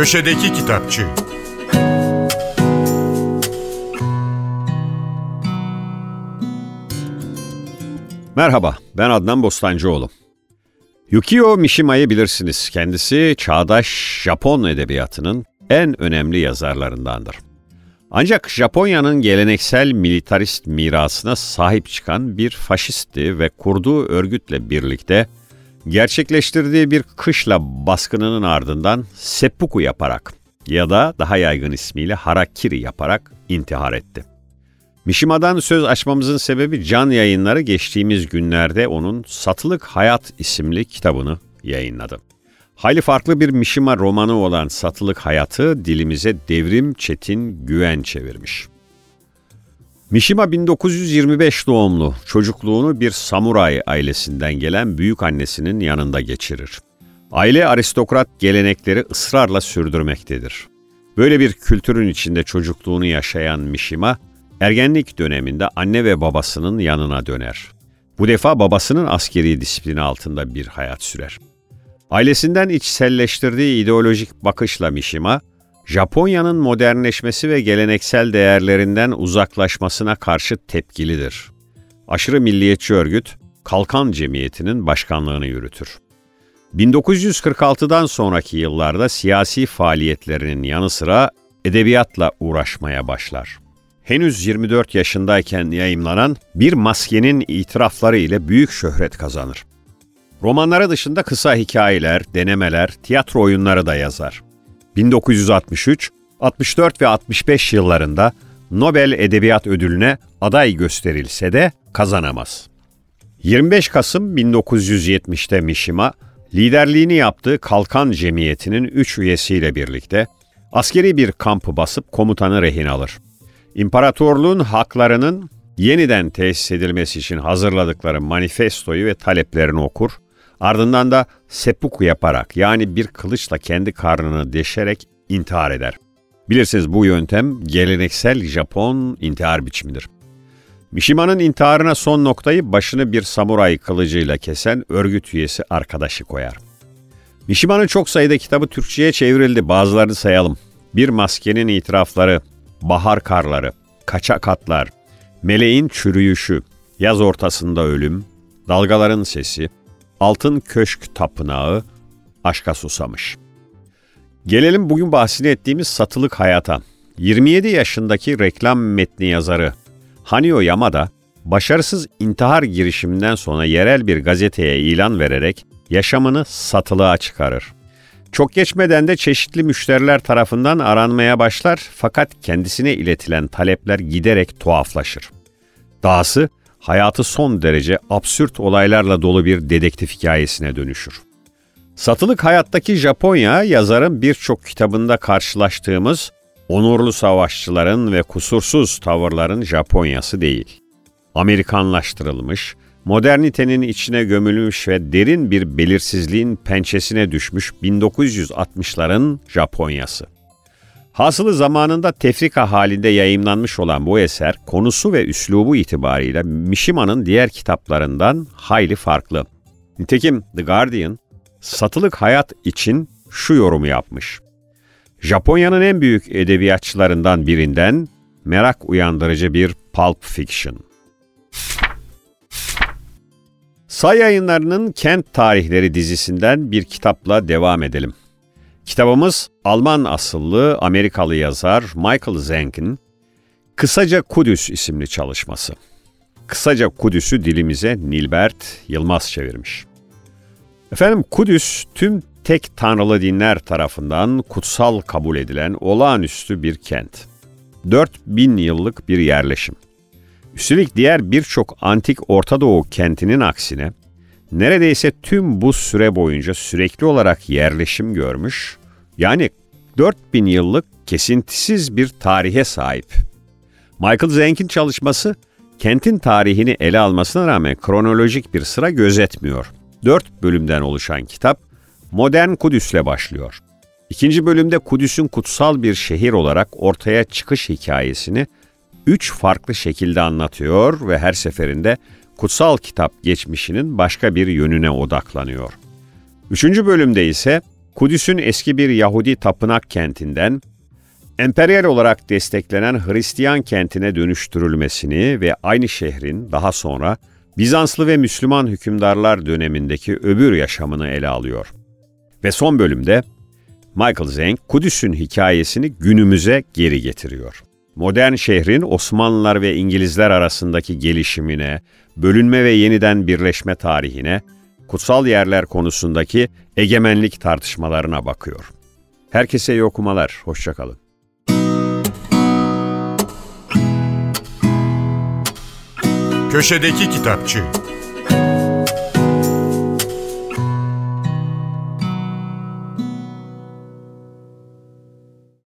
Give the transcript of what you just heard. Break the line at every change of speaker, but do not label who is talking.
Köşedeki Kitapçı
Merhaba, ben Adnan Bostancıoğlu. Yukio Mishima'yı bilirsiniz. Kendisi çağdaş Japon edebiyatının en önemli yazarlarındandır. Ancak Japonya'nın geleneksel militarist mirasına sahip çıkan bir faşistti ve kurduğu örgütle birlikte gerçekleştirdiği bir kışla baskınının ardından seppuku yaparak ya da daha yaygın ismiyle harakiri yaparak intihar etti. Mishima'dan söz açmamızın sebebi Can Yayınları geçtiğimiz günlerde onun Satılık Hayat isimli kitabını yayınladı. Hayli farklı bir Mishima romanı olan Satılık Hayatı dilimize Devrim Çetin Güven çevirmiş. Mishima 1925 doğumlu, çocukluğunu bir samuray ailesinden gelen büyük annesinin yanında geçirir. Aile aristokrat gelenekleri ısrarla sürdürmektedir. Böyle bir kültürün içinde çocukluğunu yaşayan Mishima, ergenlik döneminde anne ve babasının yanına döner. Bu defa babasının askeri disiplini altında bir hayat sürer. Ailesinden içselleştirdiği ideolojik bakışla Mishima, Japonya'nın modernleşmesi ve geleneksel değerlerinden uzaklaşmasına karşı tepkilidir. Aşırı milliyetçi örgüt, Kalkan Cemiyeti'nin başkanlığını yürütür. 1946'dan sonraki yıllarda siyasi faaliyetlerinin yanı sıra edebiyatla uğraşmaya başlar. Henüz 24 yaşındayken yayımlanan Bir Maskenin itirafları ile büyük şöhret kazanır. Romanları dışında kısa hikayeler, denemeler, tiyatro oyunları da yazar. 1963, 64 ve 65 yıllarında Nobel Edebiyat Ödülü'ne aday gösterilse de kazanamaz. 25 Kasım 1970'te Mishima, liderliğini yaptığı Kalkan Cemiyeti'nin 3 üyesiyle birlikte askeri bir kampı basıp komutanı rehin alır. İmparatorluğun haklarının yeniden tesis edilmesi için hazırladıkları manifestoyu ve taleplerini okur, ardından da seppuku yaparak yani bir kılıçla kendi karnını deşerek intihar eder. Bilirsiniz bu yöntem geleneksel Japon intihar biçimidir. Mishima'nın intiharına son noktayı başını bir samuray kılıcıyla kesen örgüt üyesi arkadaşı koyar. Mishima'nın çok sayıda kitabı Türkçe'ye çevrildi. Bazılarını sayalım. Bir Maskenin İtirafları, Bahar Karları, Kaçak Atlar, Meleğin Çürüyüşü, Yaz Ortasında Ölüm, Dalgaların Sesi, Altın Köşk Tapınağı, Aşka Susamış. Gelelim bugün bahsini ettiğimiz satılık hayata. 27 yaşındaki reklam metni yazarı Hanio Yamada, başarısız intihar girişiminden sonra yerel bir gazeteye ilan vererek yaşamını satılığa çıkarır. Çok geçmeden de çeşitli müşteriler tarafından aranmaya başlar fakat kendisine iletilen talepler giderek tuhaflaşır. Dahası hayatı son derece absürt olaylarla dolu bir dedektif hikayesine dönüşür. Satılık hayattaki Japonya yazarın birçok kitabında karşılaştığımız onurlu savaşçıların ve kusursuz tavırların Japonyası değil. Amerikanlaştırılmış, modernitenin içine gömülmüş ve derin bir belirsizliğin pençesine düşmüş 1960'ların Japonyası. Hasılı zamanında tefrika halinde yayımlanmış olan bu eser konusu ve üslubu itibarıyla Mishima'nın diğer kitaplarından hayli farklı. Nitekim The Guardian, satılık hayat için şu yorumu yapmış. Japonya'nın en büyük edebiyatçılarından birinden merak uyandırıcı bir pulp fiction. Say yayınlarının Kent Tarihleri dizisinden bir kitapla devam edelim. Kitabımız Alman asıllı Amerikalı yazar Michael Zenk'in Kısaca Kudüs isimli çalışması. Kısaca Kudüs'ü dilimize Nilbert Yılmaz çevirmiş. Efendim Kudüs tüm tek tanrılı dinler tarafından kutsal kabul edilen olağanüstü bir kent. 4000 yıllık bir yerleşim. Üstelik diğer birçok antik Orta Doğu kentinin aksine neredeyse tüm bu süre boyunca sürekli olarak yerleşim görmüş, yani 4000 yıllık kesintisiz bir tarihe sahip. Michael Zenk'in çalışması kentin tarihini ele almasına rağmen kronolojik bir sıra gözetmiyor. Dört bölümden oluşan kitap modern Kudüs'le başlıyor. İkinci bölümde Kudüs'ün kutsal bir şehir olarak ortaya çıkış hikayesini üç farklı şekilde anlatıyor ve her seferinde kutsal kitap geçmişinin başka bir yönüne odaklanıyor. Üçüncü bölümde ise Kudüs'ün eski bir Yahudi tapınak kentinden emperyal olarak desteklenen Hristiyan kentine dönüştürülmesini ve aynı şehrin daha sonra Bizanslı ve Müslüman hükümdarlar dönemindeki öbür yaşamını ele alıyor. Ve son bölümde Michael Zeng Kudüs'ün hikayesini günümüze geri getiriyor. Modern şehrin Osmanlılar ve İngilizler arasındaki gelişimine, bölünme ve yeniden birleşme tarihine, kutsal yerler konusundaki egemenlik tartışmalarına bakıyor. Herkese iyi okumalar, hoşçakalın.
Köşedeki Kitapçı